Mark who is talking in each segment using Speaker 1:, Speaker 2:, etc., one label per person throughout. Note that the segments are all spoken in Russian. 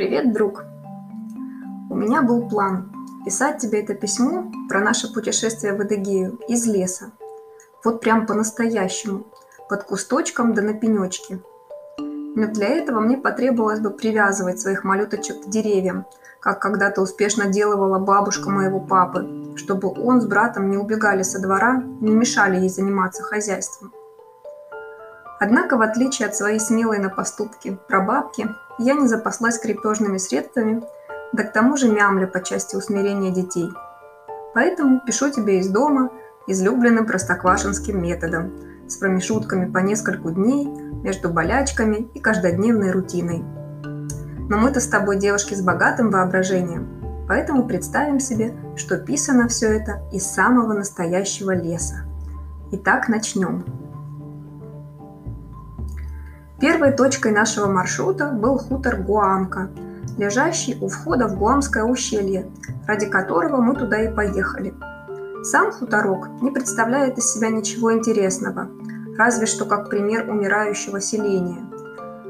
Speaker 1: Привет, друг! У меня был план писать тебе это письмо про наше путешествие в Эдегею из леса. Вот прям по-настоящему, под кусточком да на пенечке. Но для этого мне потребовалось бы привязывать своих малюточек к деревьям, как когда-то успешно делала бабушка моего папы, чтобы он с братом не убегали со двора, не мешали ей заниматься хозяйством. Однако, в отличие от своей смелой на поступки прабабки, я не запаслась крепежными средствами, да к тому же мямля по части усмирения детей. Поэтому пишу тебе из дома излюбленным простоквашинским методом, с промежутками по нескольку дней между болячками и каждодневной рутиной. Но мы-то с тобой девушки с богатым воображением, поэтому представим себе, что писано все это из самого настоящего леса. Итак, начнем. Первой точкой нашего маршрута был хутор Гуамка, лежащий у входа в Гуамское ущелье, ради которого мы туда и поехали. Сам хуторок не представляет из себя ничего интересного, разве что как пример умирающего селения.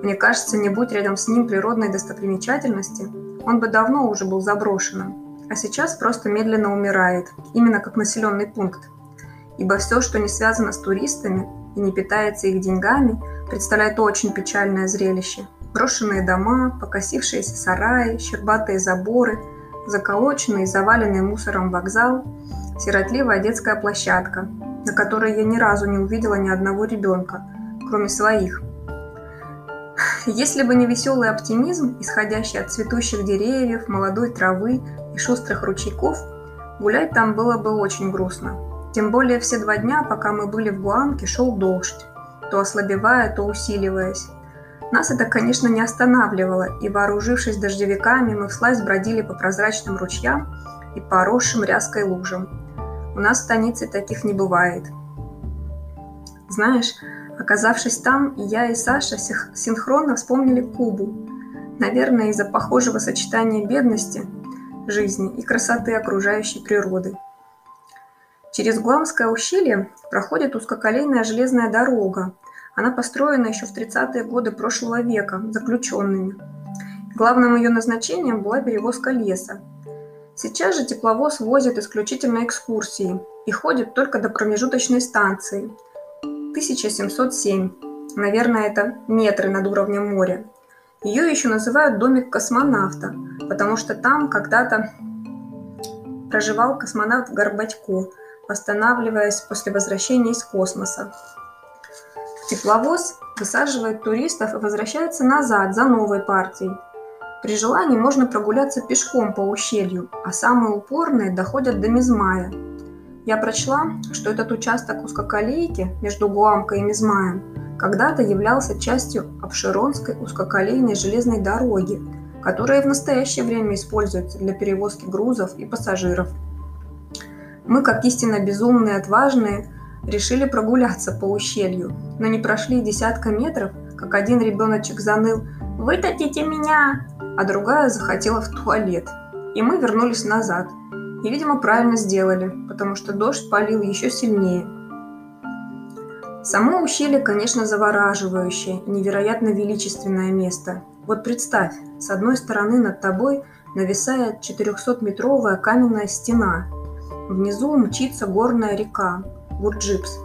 Speaker 1: Мне кажется, не будь рядом с ним природной достопримечательности, он бы давно уже был заброшенным, а сейчас просто медленно умирает, именно как населенный пункт. Ибо все, что не связано с туристами и не питается их деньгами – представляет очень печальное зрелище. Брошенные дома, покосившиеся сараи, щербатые заборы, заколоченный и заваленный мусором вокзал, сиротливая детская площадка, на которой я ни разу не увидела ни одного ребенка, кроме своих. Если бы не веселый оптимизм, исходящий от цветущих деревьев, молодой травы и шустрых ручейков, гулять там было бы очень грустно. Тем более все два дня, пока мы были в Гуамке, шел дождь то ослабевая, то усиливаясь. Нас это, конечно, не останавливало, и, вооружившись дождевиками, мы вслазь бродили по прозрачным ручьям и поросшим ряской лужам. У нас в станице таких не бывает. Знаешь, оказавшись там, я и Саша синхронно вспомнили Кубу. Наверное, из-за похожего сочетания бедности, жизни и красоты окружающей природы. Через Гуамское ущелье проходит узкоколейная железная дорога, она построена еще в 30-е годы прошлого века заключенными. Главным ее назначением была перевозка леса. Сейчас же тепловоз возит исключительно экскурсии и ходит только до промежуточной станции 1707. Наверное, это метры над уровнем моря. Ее еще называют домик космонавта, потому что там когда-то проживал космонавт Горбатько, восстанавливаясь после возвращения из космоса. Тепловоз высаживает туристов и возвращается назад за новой партией. При желании можно прогуляться пешком по ущелью, а самые упорные доходят до Мизмая. Я прочла, что этот участок узкоколейки между Гуамкой и Мизмаем когда-то являлся частью Обширонской узкоколейной железной дороги, которая в настоящее время используется для перевозки грузов и пассажиров. Мы, как истинно безумные отважные, решили прогуляться по ущелью, но не прошли десятка метров, как один ребеночек заныл «Вытатите меня!», а другая захотела в туалет. И мы вернулись назад. И, видимо, правильно сделали, потому что дождь полил еще сильнее. Само ущелье, конечно, завораживающее, невероятно величественное место. Вот представь, с одной стороны над тобой нависает 400-метровая каменная стена. Внизу мчится горная река, Курджипс.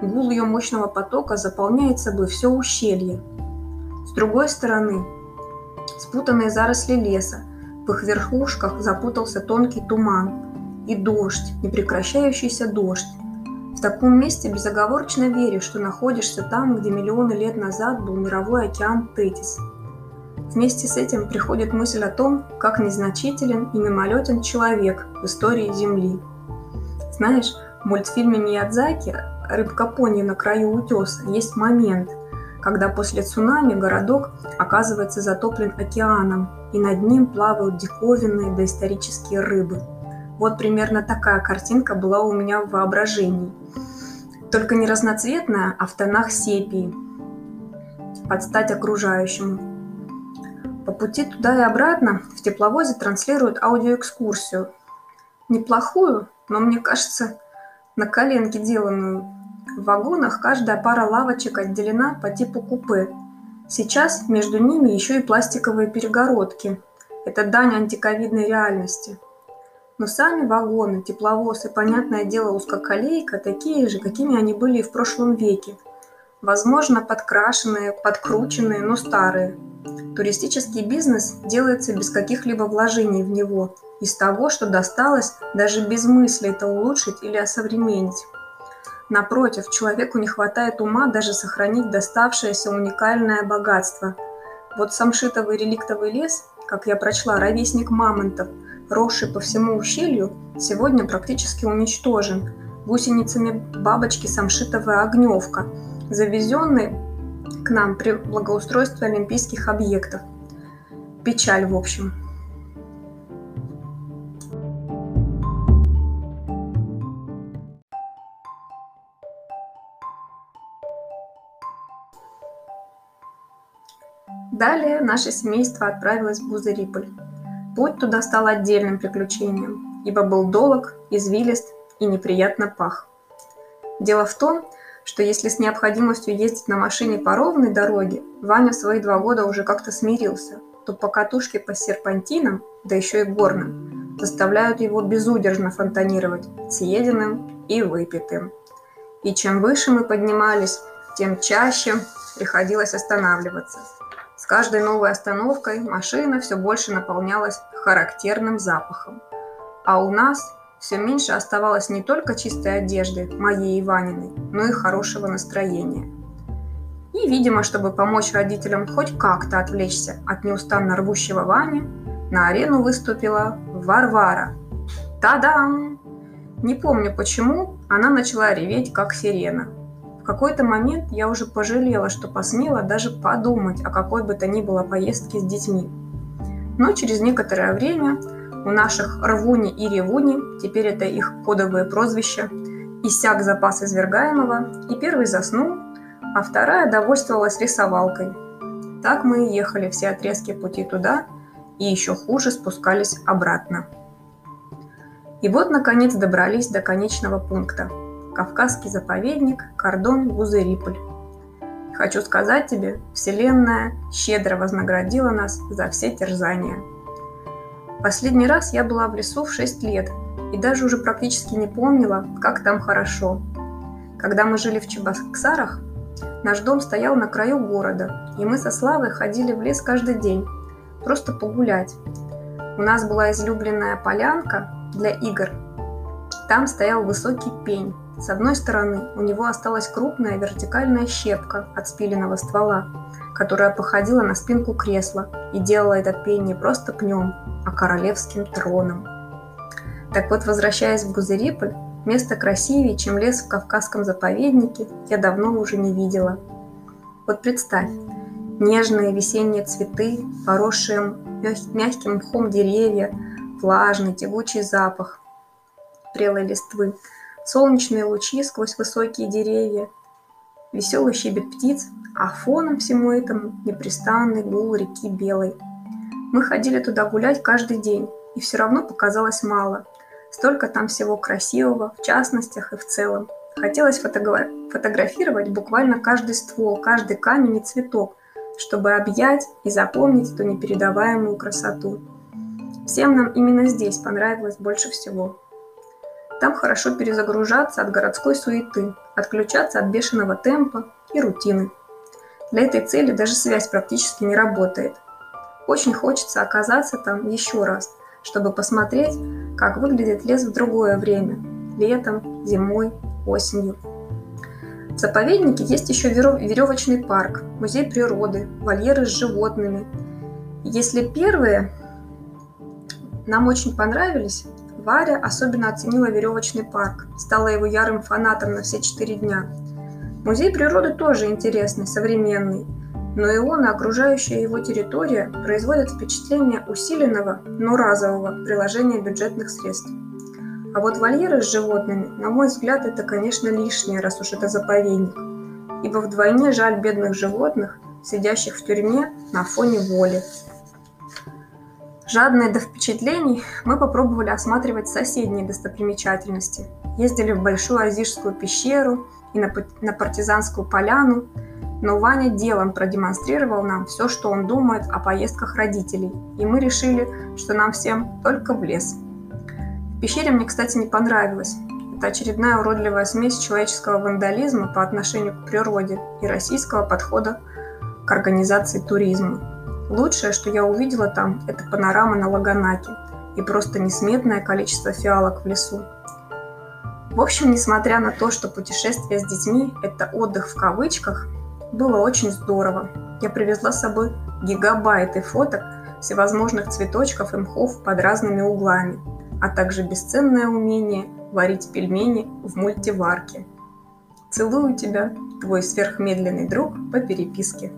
Speaker 1: Гул ее мощного потока заполняет собой все ущелье. С другой стороны, спутанные заросли леса, в их верхушках запутался тонкий туман и дождь, непрекращающийся дождь. В таком месте безоговорочно веришь, что находишься там, где миллионы лет назад был мировой океан Тетис. Вместе с этим приходит мысль о том, как незначителен и мимолетен человек в истории Земли. Знаешь, в мультфильме Миядзаки «Рыбка пони на краю утеса» есть момент, когда после цунами городок оказывается затоплен океаном, и над ним плавают диковинные доисторические рыбы. Вот примерно такая картинка была у меня в воображении. Только не разноцветная, а в тонах сепии, под стать окружающему. По пути туда и обратно в тепловозе транслируют аудиоэкскурсию. Неплохую, но мне кажется, на коленке деланную. В вагонах каждая пара лавочек отделена по типу купе. Сейчас между ними еще и пластиковые перегородки. Это дань антиковидной реальности. Но сами вагоны, тепловоз и, понятное дело, узкоколейка такие же, какими они были и в прошлом веке. Возможно, подкрашенные, подкрученные, но старые. Туристический бизнес делается без каких-либо вложений в него, из того, что досталось, даже без мысли это улучшить или осовременить. Напротив, человеку не хватает ума даже сохранить доставшееся уникальное богатство. Вот самшитовый реликтовый лес, как я прочла, ровесник мамонтов, росший по всему ущелью, сегодня практически уничтожен. Гусеницами бабочки самшитовая огневка, завезенный к нам при благоустройстве олимпийских объектов. Печаль, в общем. Далее наше семейство отправилось в Бузериполь. Путь туда стал отдельным приключением, ибо был долг, извилист и неприятно пах. Дело в том, что если с необходимостью ездить на машине по ровной дороге, Ваня в свои два года уже как-то смирился, то по катушке по серпантинам, да еще и горным, заставляют его безудержно фонтанировать съеденным и выпитым. И чем выше мы поднимались, тем чаще приходилось останавливаться – с каждой новой остановкой машина все больше наполнялась характерным запахом. А у нас все меньше оставалось не только чистой одежды, моей и Ваниной, но и хорошего настроения. И, видимо, чтобы помочь родителям хоть как-то отвлечься от неустанно рвущего Вани, на арену выступила Варвара. Та-дам! Не помню почему, она начала реветь, как сирена – в какой-то момент я уже пожалела, что посмела даже подумать о какой бы то ни было поездке с детьми. Но через некоторое время у наших Рвуни и Ревуни, теперь это их кодовое прозвище, иссяк запас извергаемого, и первый заснул, а вторая довольствовалась рисовалкой. Так мы и ехали все отрезки пути туда, и еще хуже спускались обратно. И вот, наконец, добрались до конечного пункта – Кавказский заповедник, кордон Гузериполь. Хочу сказать тебе, Вселенная щедро вознаградила нас за все терзания. Последний раз я была в лесу в 6 лет и даже уже практически не помнила, как там хорошо. Когда мы жили в Чебоксарах, наш дом стоял на краю города, и мы со Славой ходили в лес каждый день, просто погулять. У нас была излюбленная полянка для игр. Там стоял высокий пень, с одной стороны, у него осталась крупная вертикальная щепка от спиленного ствола, которая походила на спинку кресла и делала этот пень не просто пнем, а королевским троном. Так вот, возвращаясь в Гузериполь, место красивее, чем лес в Кавказском заповеднике, я давно уже не видела. Вот представь, нежные весенние цветы, поросшие мягким мхом деревья, влажный тягучий запах прелой листвы – солнечные лучи сквозь высокие деревья, веселый щебет птиц, а фоном всему этому непрестанный гул реки Белой. Мы ходили туда гулять каждый день, и все равно показалось мало. Столько там всего красивого, в частностях и в целом. Хотелось фотографировать буквально каждый ствол, каждый камень и цветок, чтобы объять и запомнить эту непередаваемую красоту. Всем нам именно здесь понравилось больше всего. Там хорошо перезагружаться от городской суеты, отключаться от бешеного темпа и рутины. Для этой цели даже связь практически не работает. Очень хочется оказаться там еще раз, чтобы посмотреть, как выглядит лес в другое время – летом, зимой, осенью. В заповеднике есть еще веревочный парк, музей природы, вольеры с животными. Если первые нам очень понравились, Варя особенно оценила веревочный парк, стала его ярым фанатом на все четыре дня. Музей природы тоже интересный, современный, но и он и окружающая его территория производят впечатление усиленного, но разового приложения бюджетных средств. А вот вольеры с животными, на мой взгляд, это, конечно, лишнее, раз уж это заповедник, ибо вдвойне жаль бедных животных, сидящих в тюрьме на фоне воли. Жадные до впечатлений, мы попробовали осматривать соседние достопримечательности. Ездили в Большую Азижскую пещеру и на, на Партизанскую поляну. Но Ваня делом продемонстрировал нам все, что он думает о поездках родителей, и мы решили, что нам всем только в лес. В пещере мне, кстати, не понравилось. Это очередная уродливая смесь человеческого вандализма по отношению к природе и российского подхода к организации туризма. Лучшее, что я увидела там, это панорама на Лаганаке и просто несметное количество фиалок в лесу. В общем, несмотря на то, что путешествие с детьми – это отдых в кавычках, было очень здорово. Я привезла с собой гигабайты фоток всевозможных цветочков и мхов под разными углами, а также бесценное умение варить пельмени в мультиварке. Целую тебя, твой сверхмедленный друг по переписке.